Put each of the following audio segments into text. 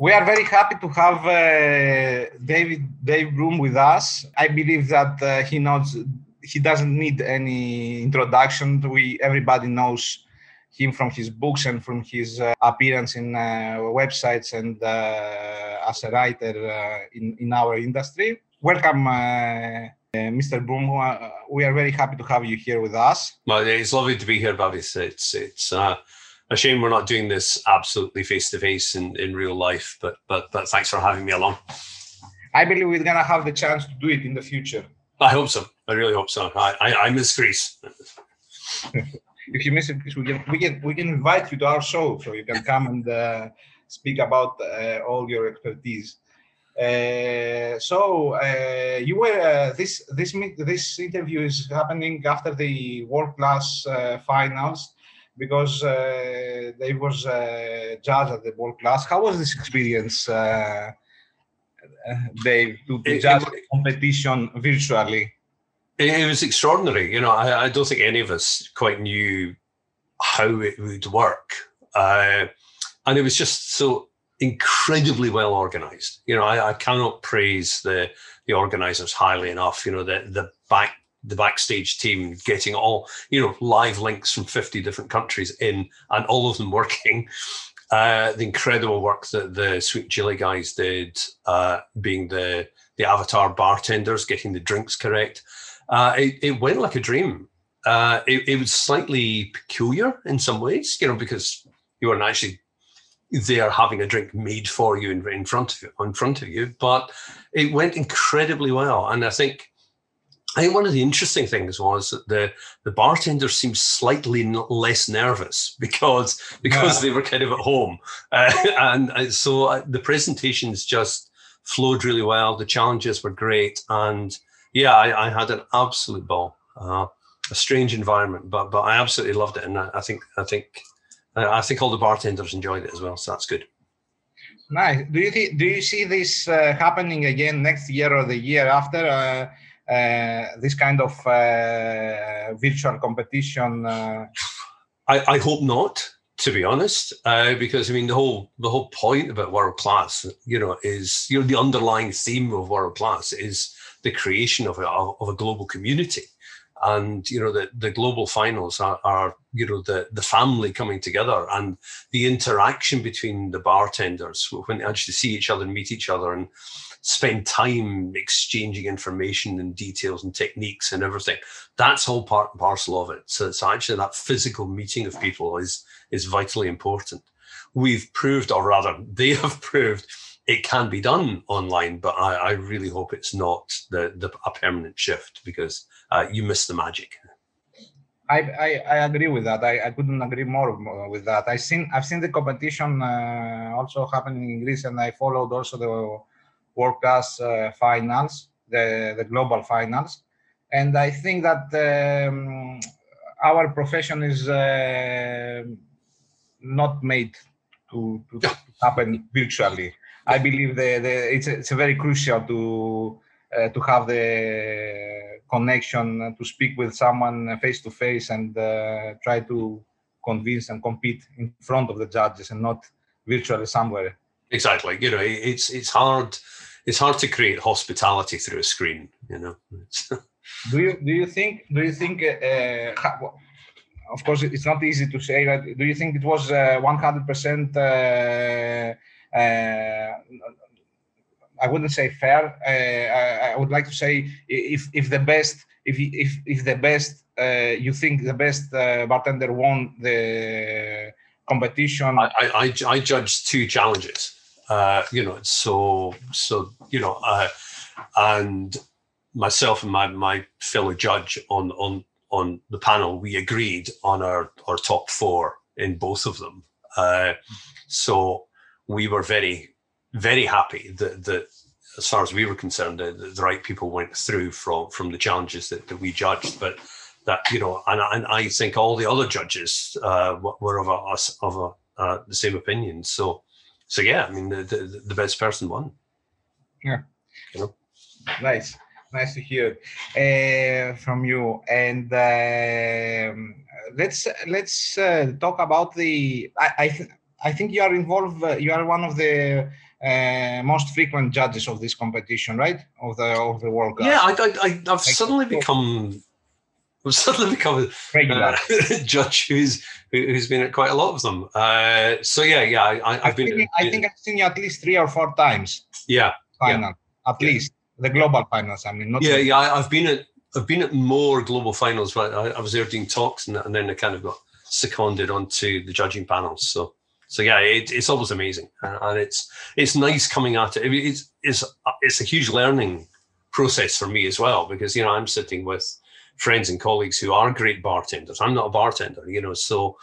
We are very happy to have uh, David Dave Broom with us. I believe that uh, he knows he doesn't need any introduction. We everybody knows him from his books and from his uh, appearance in uh, websites and uh, as a writer uh, in in our industry. Welcome. Mr. Broom, we are very happy to have you here with us. Well, it's lovely to be here, Babis. It's it's a shame we're not doing this absolutely face to face in in real life. But but but thanks for having me along. I believe we're gonna have the chance to do it in the future. I hope so. I really hope so. I I, I miss Greece. if you miss Greece, we can we can we can invite you to our show so you can come and uh, speak about uh, all your expertise. Uh, so uh, you were uh, this this this interview is happening after the world class uh, finals because uh, they was uh, judged at the world class. How was this experience, uh, Dave, to, to judge it, competition virtually? It, was extraordinary. You know, I, I, don't think any of us quite knew how it would work, uh, and it was just so incredibly well organized. You know, I, I cannot praise the the organizers highly enough. You know, the the back the backstage team getting all you know live links from 50 different countries in and all of them working. Uh, the incredible work that the sweet chili guys did uh, being the the avatar bartenders getting the drinks correct. Uh, it, it, went like a dream. Uh, it, it, was slightly peculiar in some ways you know because you weren't actually there having a drink made for you in, in front of you in front of you but it went incredibly well. And i think I think one of the interesting things was that the the bartenders seemed slightly n- less nervous because because yeah. they were kind of at home, uh, and, and, so uh, the presentations just flowed really well. The challenges were great, and yeah, I, I had an absolute ball. Uh, a strange environment, but but I absolutely loved it, and I, I think I think I think all the bartenders enjoyed it as well. So that's good. Nice. Do you th- do you see this uh, happening again next year or the year after? Uh, this kind of uh, virtual competition? Uh? I, I, hope not, to be honest, uh, because I mean the whole the whole point about world class, you know, is you know the underlying theme of world class is the creation of a of a global community and you know the, the global finals are, are, you know the the family coming together and the interaction between the bartenders when they actually see each other and meet each other and spend time exchanging information and details and techniques and everything. That's all part and parcel of it. So it's actually that physical meeting of people is is vitally important. We've proved, or rather, they have proved it can be done online, but I, I really hope it's not the, the a permanent shift because uh, you miss the magic. I, I, I, agree with that. I, I couldn't agree more with that. I seen I've seen the competition uh, also happening in Greece, and I followed also the world class uh, finals, the, the global finals. And I think that um, our profession is uh, not made to, to happen virtually. I believe the, the, it's, it's very crucial to uh, to have the connection to speak with someone face to face and uh, try to convince and compete in front of the judges and not virtually somewhere. Exactly. You know, it's it's hard it's hard to create hospitality through a screen. You know. do you do you think do you think uh, of course it's not easy to say that do you think it was uh, 100% uh, uh, I wouldn't say fair. Uh, I, I, would like to say if if the best if if if the best uh, you think the best bartender won the competition. I, I I judged two challenges. Uh, you know, so so you know, uh, and myself and my my fellow judge on on on the panel, we agreed on our our top four in both of them. Uh, so we were very very happy that that as far as we were concerned, the, the right people went through from from the challenges that, that we judged, but that you know, and, and I think all the other judges uh, were of a, of a, uh, the same opinion. So so yeah, I mean the, the, the best person won. Yeah. You know? Nice. Nice to hear uh, from you. And uh, let's let's uh, talk about the. I I, th- I think you are involved. Uh, you are one of the uh, most frequent judges of this competition, right? Of the of the World Cup. Yeah, I, I, I have suddenly become I've suddenly become a uh, judge who's who's been at quite a lot of them. Uh, so yeah, yeah, I, have been. Think, I think I've seen you at least three or four times. Yeah, final yeah. at least the global finals. I mean, not yeah, yeah. I've been at I've been at more global finals, but I, I was there doing talks, and, and, then I kind of got seconded onto the judging panels. So, so yeah, it, it's always amazing, and, and, it's it's nice coming at it. It's it's it's a huge learning process for me as well because you know I'm sitting with friends and colleagues who are great bartenders. I'm not a bartender, you know, so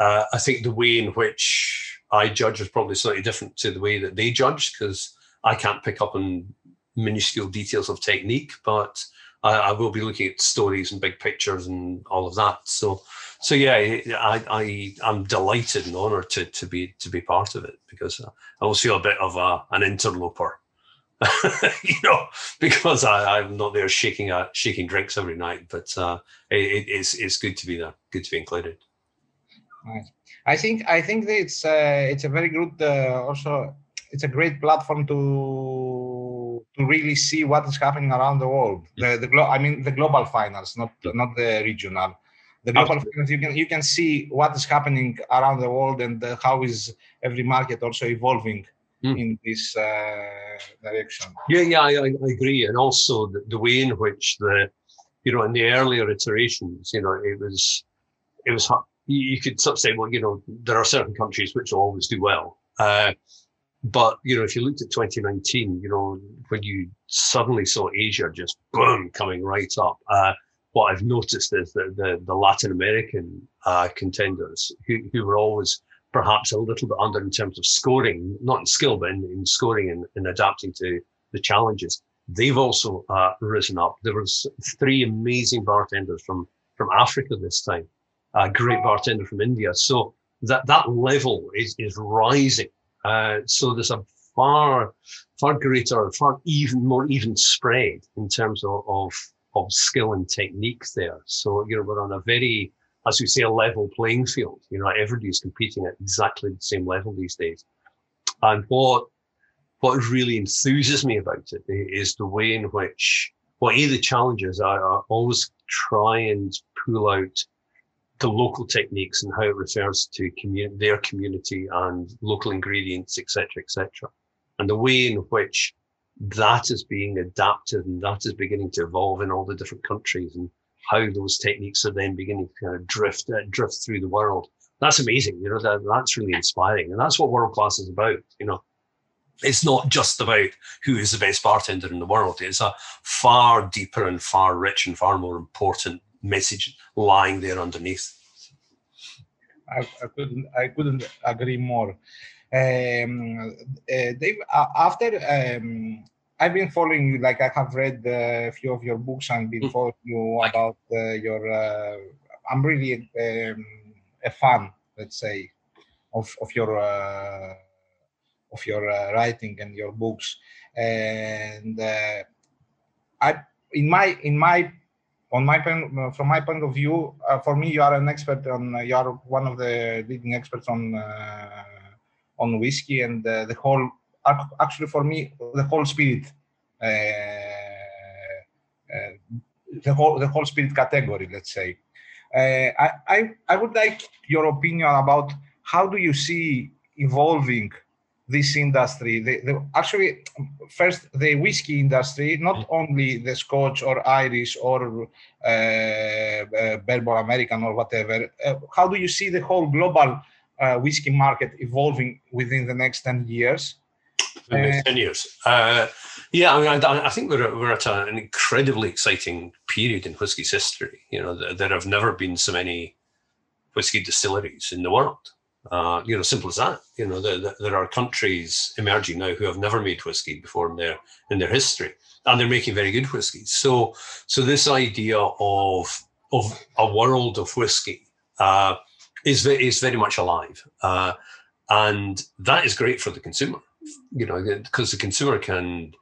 uh, I think the way in which I judge is probably slightly different to the way that they judge because I can't pick up on minuscule details of technique, but I, I, will be looking at stories and big pictures and all of that. So, so yeah, I, I I'm delighted and honoured to to be to be part of it because I always feel a bit of a, an interloper you know, because I, am not there shaking uh, shaking drinks every night. But uh, it, it's it's good to be there, good to be included. I think I think that it's uh, it's a very good uh, also it's a great platform to to really see what is happening around the world. The the glo- I mean the global finals, not not the regional. The global Absolutely. finals, you can you can see what is happening around the world and uh, how is every market also evolving mm. in this uh, direction. Yeah, yeah, I, I, agree, and also the, the way in which the, you know, in the earlier iterations, you know, it was, it was you could sort of say, well, you know, there are certain countries which always do well. Uh, but, you know, if you looked at 2019, you know, when you suddenly saw Asia just boom coming right up, uh, what I've noticed is that the, the Latin American uh, contenders who, who were always perhaps a little bit under in terms of scoring, not in skill, but in, in scoring and, and, adapting to the challenges. They've also uh, risen up. There was three amazing bartenders from from Africa this time, a great bartender from India. So that that level is is rising. Uh, so there's a far far greater, far even more even spread in terms of, of of skill and technique there. So you know we're on a very as we say, a level playing field. You know, everybody's competing at exactly the same level these days. And what what really enthuses me about it is the way in which, well, a the challenges are, are always try and pull out the local techniques and how it refers to commun- their community and local ingredients, etc., etc., and the way in which that is being adapted and that is beginning to evolve in all the different countries and how those techniques are then beginning to kind of drift uh, drift through the world. That's amazing. You know, that, that's really inspiring. And that's what world class is about. You know, it's not just about who is the best bartender in the world. It's a far deeper and far rich and far more important message lying there underneath. I, I couldn't I couldn't agree more. Um, uh, Dave, uh, after um, I've been following you. Like I have read uh, a few of your books and been mm. following you about uh, your. Uh, I'm really um, a fan, let's say, of of your uh, of your uh, writing and your books. And uh, I, in my in my on my from my point of view, for me, you are an expert on. you are one of the leading experts on on whiskey and the whole actually for me the whole spirit uh, uh, the whole the whole spirit category let's say. Uh, I, I i would like your opinion about how do you see evolving this industry? The, the, actually first the whiskey industry not mm-hmm. only the scotch or irish or uh, uh, bourbon american or whatever uh, how do you see the whole global whiskey market evolving within the next 10 years the 10 years. Uh, yeah, I mean, I, I, think we're, we're at an incredibly exciting period in whiskey's history. You know, there, there have never been so many whiskey distilleries in the world. Uh, you know, simple as that. You know, there, there are countries emerging now who have never made whiskey before in their in their history, and they're making very good whiskey. So, so this idea of of a world of whiskey uh, is is very much alive, uh, and that is great for the consumer you know, because the consumer can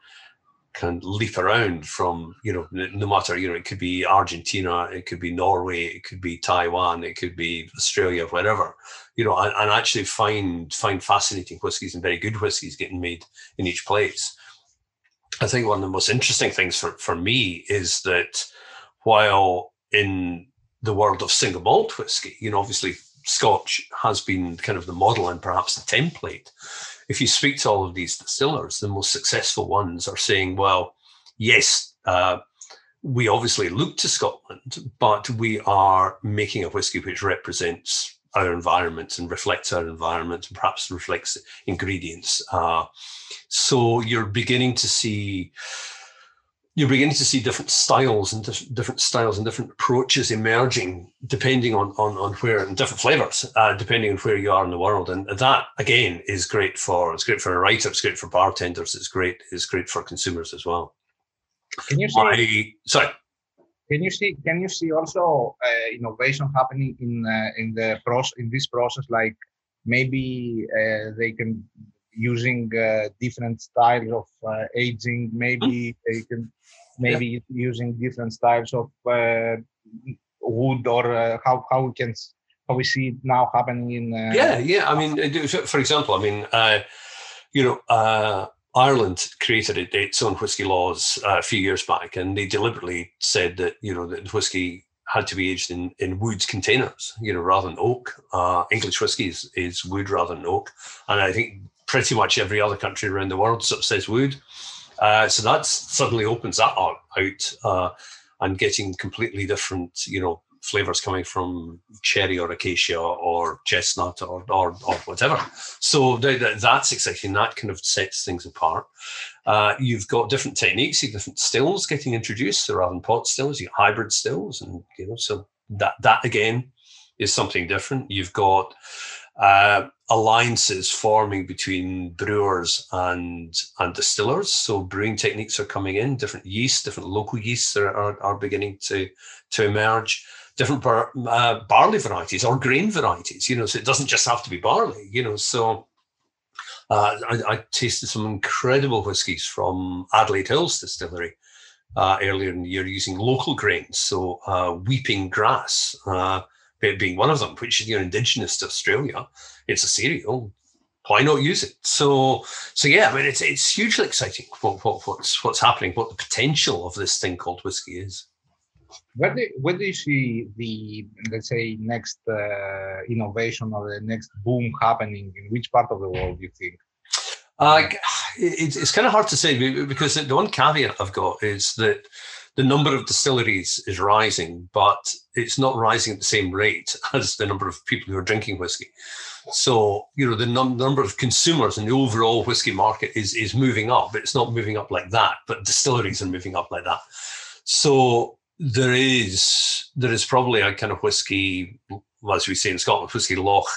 can leap around from you know no matter you know it could be Argentina, it could be Norway, it could be Taiwan, it could be Australia, whatever, you know, and, and actually find find fascinating whiskies and very good whiskies getting made in each place. I think one of the most interesting things for, for me is that while in the world of single malt whiskey, you know, obviously Scotch has been kind of the model and perhaps the template. If you speak to all of these distillers, the most successful ones are saying, well, yes, uh, we obviously look to Scotland, but we are making a whiskey which represents our environment and reflects our environment and perhaps reflects ingredients. Uh, so you're beginning to see you're beginning to see different styles and different styles and different approaches emerging depending on on, on where and different flavors uh, depending on where you are in the world. And that again is great for it's great for a writer it's great for bartenders it's great it's great for consumers as well. Can you see I, sorry. Can you see can you see also uh, innovation happening in uh, in the process in this process? Like maybe uh, they can using uh, different styles of uh, aging. Maybe hmm. they can maybe yeah. using different styles of uh, wood or uh, how how we can how we see it now happening in. Uh, yeah, yeah. I mean, for example, I mean, uh, you know. Ireland created its own whiskey laws a few years back, and they deliberately said that you know that the whiskey had to be aged in, in wood containers, you know, rather than oak. Uh, English whiskey is, is wood rather than oak. And I think pretty much every other country around the world says wood. Uh, so that suddenly opens that out uh, and getting completely different, you know, flavors coming from cherry or acacia or chestnut or or, or whatever. So th- th- that's exciting. That kind of sets things apart. Uh, you've got different techniques, different stills getting introduced. Rather than pot stills, you hybrid stills, and you know, so that that again is something different. You've got uh, alliances forming between brewers and and distillers. So brewing techniques are coming in, different yeasts, different local yeasts are, are, are beginning to to emerge. Different bar, uh, barley varieties or grain varieties, you know, so it doesn't just have to be barley, you know. So uh, I, I, tasted some incredible whiskies from Adelaide Hills Distillery uh, earlier in the year using local grains. So uh, weeping grass, uh, being one of them, which is you know indigenous to Australia. It's a cereal. Why not use it? So, so yeah, I mean, it's it's hugely exciting what, what what's what's happening, what the potential of this thing called whiskey is. Where do, where do you see the let's say next uh, innovation or the next boom happening? In which part of the world do you think? Uh, it's, it's kind of hard to say because the one caveat I've got is that the number of distilleries is rising, but it's not rising at the same rate as the number of people who are drinking whiskey. So, you know, the num- number of consumers in the overall whiskey market is is moving up. But it's not moving up like that, but distilleries are moving up like that. So there is there is probably a kind of whiskey, as we say in Scotland, whiskey loch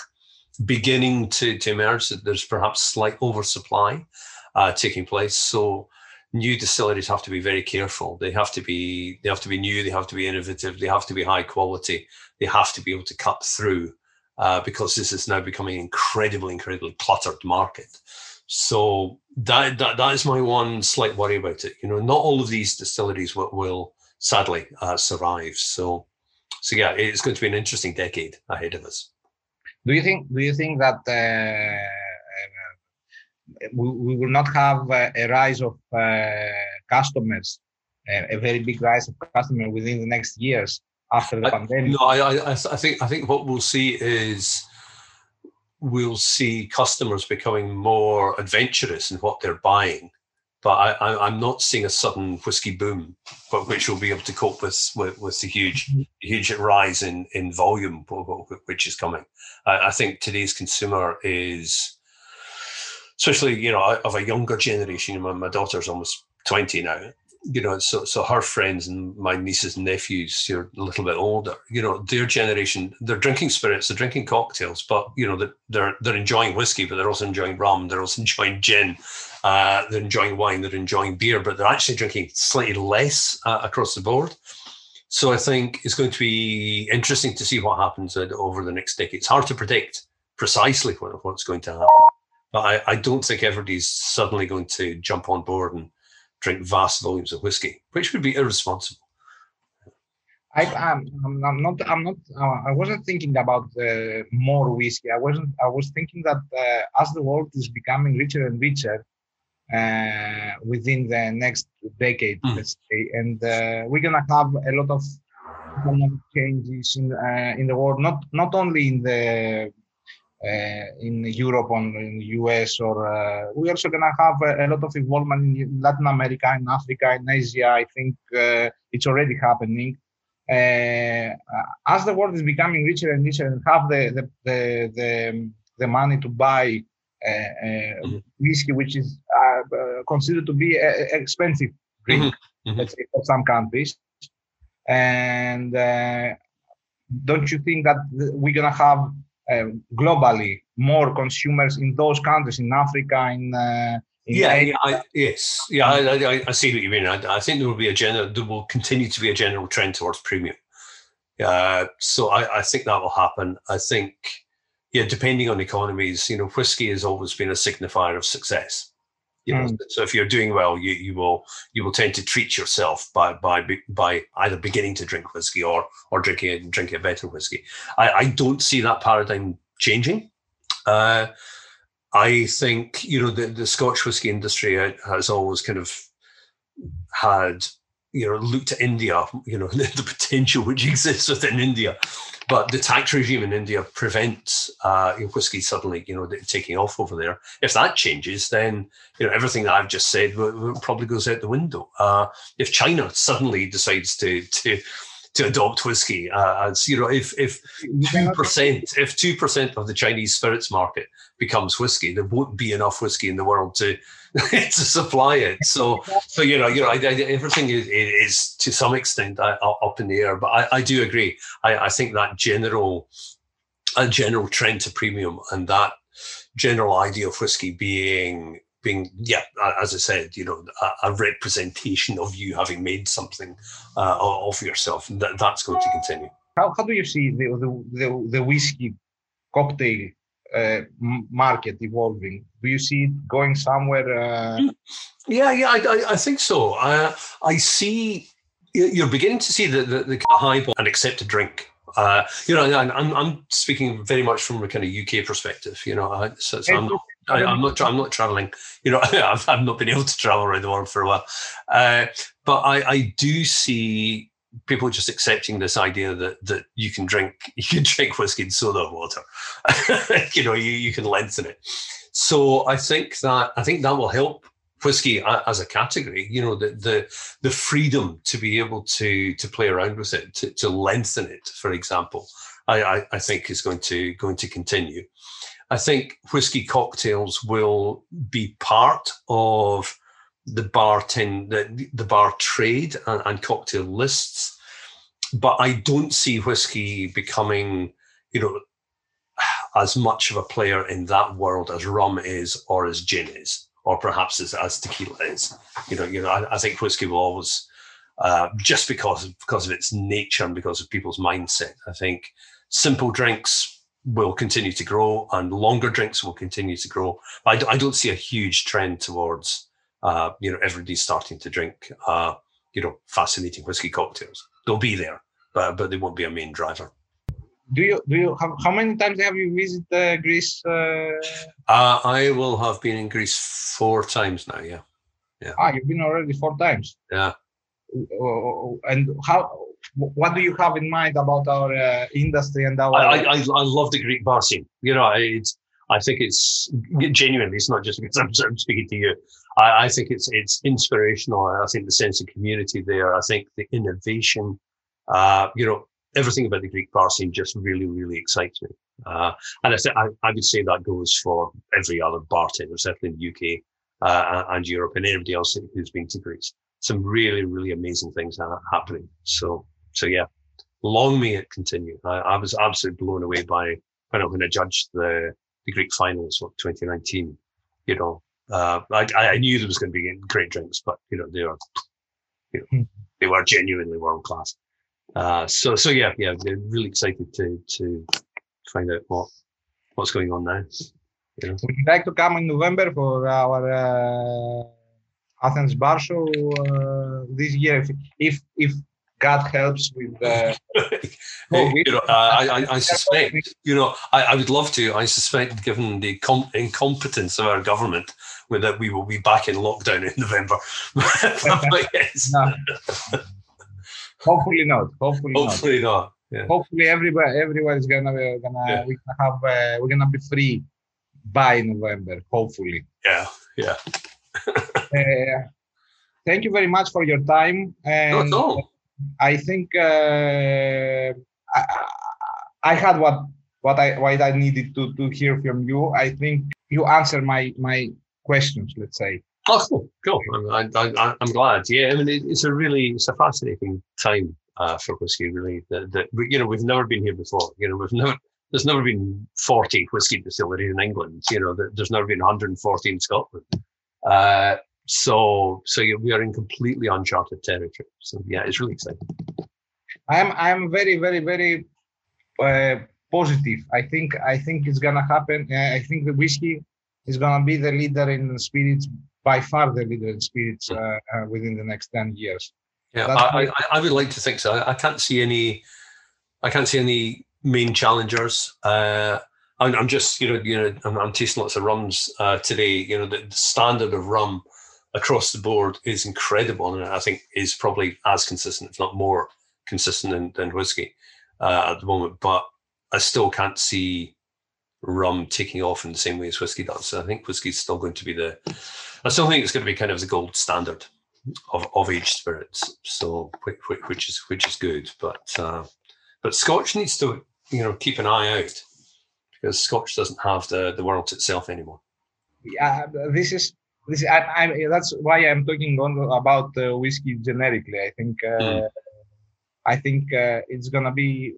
beginning to, to emerge. There's perhaps slight oversupply uh, taking place. So new distilleries have to be very careful. They have to be they have to be new. They have to be innovative. They have to be high quality. They have to be able to cut through uh, because this is now becoming an incredibly incredibly cluttered market. So that, that that is my one slight worry about it. You know, not all of these distilleries will, will sadly uh, survive. So so yeah, it's going to be an interesting decade ahead of us. Do you think? Do you think that? Uh we, we will not have uh, a rise of uh, customers, a very big rise of customers within the next years after the I, pandemic. No, I, I, I think I think what we'll see is we'll see customers becoming more adventurous in what they're buying. But I, am not seeing a sudden whiskey boom, but which will be able to cope with with, with the huge mm-hmm. huge rise in in volume which is coming. I, I think today's consumer is especially you know of a younger generation. My, my daughter's almost twenty now. You know, so so her friends and my nieces and nephews who are a little bit older. You know, their generation they're drinking spirits, they're drinking cocktails, but you know they're they're, they're enjoying whiskey, but they're also enjoying rum, they're also enjoying gin, uh, they're enjoying wine, they're enjoying beer, but they're actually drinking slightly less uh, across the board. So I think it's going to be interesting to see what happens over the next decade. It's hard to predict precisely what, what's going to happen. But I, I don't think everybody's suddenly going to jump on board and drink vast volumes of whiskey, which would be irresponsible. I, am I'm, I'm not. I'm not. Uh, I wasn't thinking about uh, more whiskey. I wasn't. I was thinking that uh, as the world is becoming richer and richer uh, within the next decade, mm. let's say, and uh, we're gonna have a lot of changes in uh, in the world. Not not only in the in Europe or in the US, or we're also gonna have a, a, lot of involvement in Latin America, in Africa, in Asia. I think it's already happening uh, as the world is becoming richer and richer and have the the the, the, the money to buy uh, uh mm-hmm. whiskey, which is uh, uh, considered to be an expensive drink, mm-hmm. mm-hmm. let's say, for some countries. And don't you think that we're gonna have globally more consumers in those countries, in Africa, in yeah, yeah I, yes, yeah, I, I, I, see what you mean. I, I, think there will be a general, there will continue to be a general trend towards premium. Uh, so I, I think that will happen. I think, yeah, depending on economies, you know, whiskey has always been a signifier of success. You know, mm. so if you're doing well, you you will you will tend to treat yourself by by by either beginning to drink whiskey or or drinking drinking a better whiskey. I, I don't see that paradigm changing. Uh, I think you know the, the Scotch whisky industry has always kind of had you know looked at India, you know the potential which exists within India, but the tax regime in India prevents uh, whiskey suddenly you know taking off over there. If that changes, then you know everything that I've just said probably goes out the window. Uh, if China suddenly decides to to to adopt whiskey uh, as you know if if two percent if two percent of the Chinese spirits market becomes whiskey, there won't be enough whiskey in the world to to supply it. So so you know you know I, I, everything is, is, to some extent uh, up in the air. But I, I do agree. I, I think that general a general trend to premium and that general idea of whiskey being being yeah as i said you know a, a representation of you having made something uh, of yourself and that, that's going to continue. How, how do you see the the, the, the whiskey cocktail uh, market evolving? Do you see it going somewhere uh... Yeah yeah I, I, think so. I, I see you're beginning to see the, the, the highball and accepted drink. Uh, you know, I'm, I'm speaking very much from a kind of UK perspective. You know, so, so I'm I, am not. I'm not traveling. You know, I've, I've not been able to travel around the world for a while, uh, but I, I do see people just accepting this idea that that you can drink you can drink whiskey and soda water. you know, you you can lengthen it. So I think that I think that will help whiskey as a category. You know, the the the freedom to be able to to play around with it, to, to lengthen it, for example. I, I, I think is going to going to continue. I think whiskey cocktails will be part of the bartend the, the bar trade and, and cocktail lists, but I don't see whiskey becoming, you know, as much of a player in that world as rum is or as gin is, or perhaps as, as tequila is. You know, you know, I, I think whiskey will always, uh, just because because of its nature and because of people's mindset. I think simple drinks will continue to grow and longer drinks will continue to grow. I, d- I don't see a huge trend towards, uh, you know, everybody starting to drink, uh, you know, fascinating whiskey cocktails. They'll be there, but, but they won't be a main driver. Do you, do you, have, how many times have you visited uh, Greece? Uh? uh, I will have been in Greece four times now. Yeah. Yeah. Ah, you've been already four times. Yeah. And how what do you have in mind about our uh, industry and our? I, I, I love the Greek bar scene. You know, it's I think it's genuinely. It's not just because I'm, I'm speaking to you. I, I, think it's it's inspirational. I think the sense of community there. I think the innovation. Uh, you know, everything about the Greek bar scene just really, really excites me. Uh, and I, th- I, I would say that goes for every other bartender, certainly in the UK uh, and Europe, and everybody else who's been to Greece. Some really, really amazing things are happening. So so yeah, long may it continue. I, I was absolutely blown away by when I, when I judged the, the Greek finals of 2019. You know, uh, I, I knew there was going to be great drinks, but you know, they were, you know, hmm. they were genuinely world class. Uh, so, so yeah, yeah, they're really excited to, to find out what, what's going on now. You know? Would you like to come in November for our, uh, Athens Bar Show uh, this year. If, if if God helps with the. you know, I, I, I, suspect, you know, I, I, would love to. I suspect, given the com- incompetence of our government, that we will be back in lockdown in November. no. Hopefully not. Hopefully, Hopefully not. not. Yeah. Hopefully, everybody, everyone is gonna gonna yeah. we gonna have uh, we're gonna be free by November. Hopefully. Yeah. Yeah. uh, thank you very much for your time. And no, I think uh, I, I had what what I what I needed to to hear from you. I think you answered my my questions. Let's say. Oh, cool, cool. I, I, I'm glad. Yeah, I mean, it's a really it's a fascinating time uh, for whiskey. Really, that, that you know we've never been here before. You know, we've never there's never been 40 whiskey distilleries in England. You know, there's never been 140 in Scotland. Uh, so so we are in completely uncharted territory. So yeah, it's really exciting. I'm I'm very very very uh, positive. I think I think it's gonna happen. I think the whiskey is gonna be the leader in spirits by far the leader in spirits uh, uh, within the next ten years. Yeah, I, I, I, would like to think so. I, I, can't see any. I can't see any main challengers. Uh, I'm, I'm, just you know you know I'm, I'm tasting lots of rums uh, today. You know the, the standard of rum across the board is incredible, and I think is probably as consistent, if not more consistent than, than whiskey uh, at the moment. But I still can't see rum taking off in the same way as whiskey does. So I think whiskey is still going to be the. I still think it's going to be kind of the gold standard of, of aged spirits. So which is which is good, but uh, but Scotch needs to you know keep an eye out because Scotch doesn't have the the world itself anymore. Yeah, this is this I, I, that's why I'm talking on about uh, whiskey generically. I think uh, mm. I think uh, it's gonna be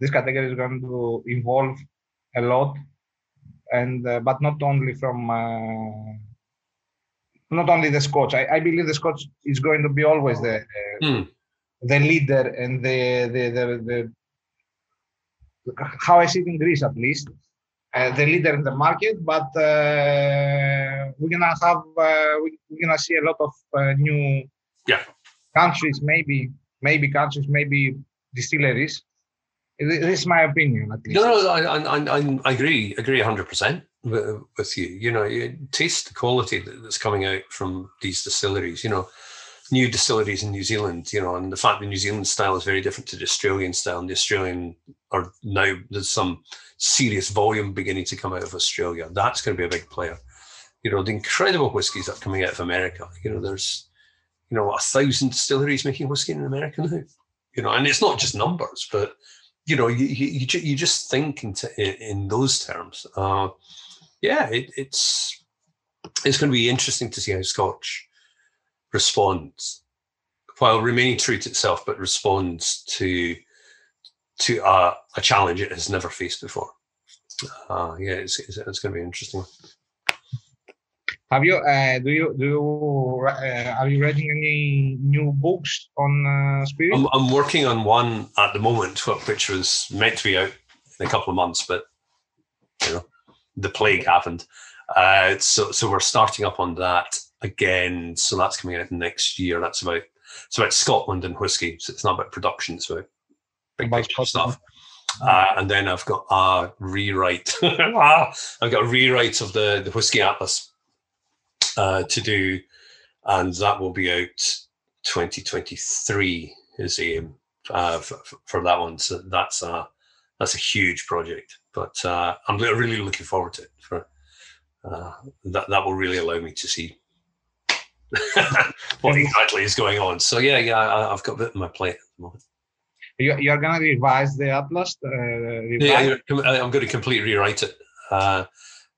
this category is going to evolve a lot, and uh, but not only from uh, not only the Scotch. I, I, believe the Scotch is going to be always the mm. the leader and the the, the the how I see it in Greece at least the leader in the market, but uh, we're gonna have uh, we're gonna see a lot of new yeah. countries, maybe maybe countries, maybe distilleries. This is my opinion, at least. No, no, I, I, I, I agree, agree, hundred percent with you. You know, you taste the quality that's coming out from these distilleries. You know, new distilleries in New Zealand, you know, and the fact the New Zealand style is very different to the Australian style, and the Australian are now there's some serious volume beginning to come out of Australia. That's going to be a big player. You know, the incredible whiskies that are coming out of America. You know, there's you know a thousand distilleries making whiskey in America now. You know, and it's not just numbers, but you know, you you, you just think in, in those terms. Uh, yeah, it, it's it's going to be interesting to see how Scotch responds while remaining true to itself, but responds to to a, a challenge it has never faced before. Uh, yeah, it's, it's, it's going to be interesting. Have you uh, do you do you, uh, are you reading any new books on uh, spirit? I'm, I'm, working on one at the moment, which was meant to be out in a couple of months, but you know, the plague happened. Uh, so so we're starting up on that again. So that's coming out next year. That's about it's about Scotland and whiskey. So it's not about production. It's about big picture stuff. Uh, and then I've got a rewrite. I've got a rewrite of the the whiskey atlas uh, to do, and that will be out 2023 is the aim uh, for, for, that one. So that's a that's a huge project, but uh, I'm really looking forward to it. For uh, that that will really allow me to see what exactly is going on. So yeah, yeah, I, have got a bit on my plate at the moment. You, you're going to revise the atlas? Uh, yeah, I'm going to completely rewrite it. Uh,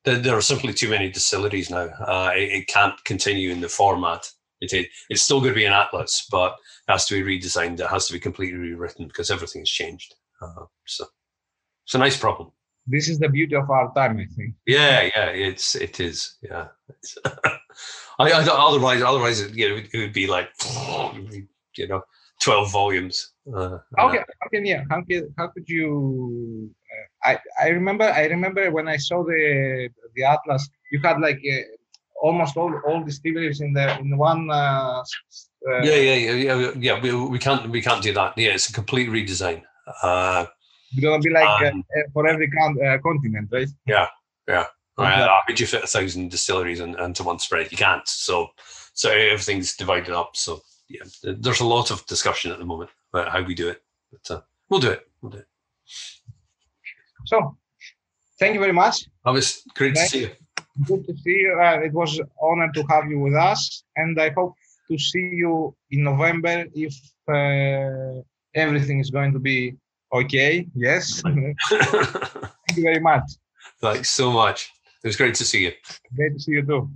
there, there, are simply too many distilleries now. Uh, it, it, can't continue in the format. It, it, it's still going to be an atlas, but it has to be redesigned. It has to be completely rewritten because everything's changed. Uh, so it's a nice problem. This is the beauty of our time, I think. Yeah, yeah, it's it is. Yeah, I, I, otherwise, otherwise, you know, it would be like, you know, twelve volumes. Uh, how can, how can yeah? How can how could you? Uh, I I remember I remember when I saw the the atlas, you had like uh, almost all all distilleries in the in one. Uh, uh, yeah, yeah, yeah, yeah, yeah. We, we can't we can't do that. Yeah, it's a complete redesign. Uh, it's gonna be like um, for every con- continent, right? Yeah, yeah. Right. How could you fit a thousand distilleries in, into one spread? You can't. So, so everything's divided up. So, yeah, there's a lot of discussion at the moment about how we do it, but uh, we'll do it. We'll do it. So, thank you very much. It was great to see you. Good to see you. Uh, it was an honor to have you with us, and I hope to see you in November if uh, everything is going to be okay. Yes. thank you very much. Thanks so much. It was great to see you. Great to see you too.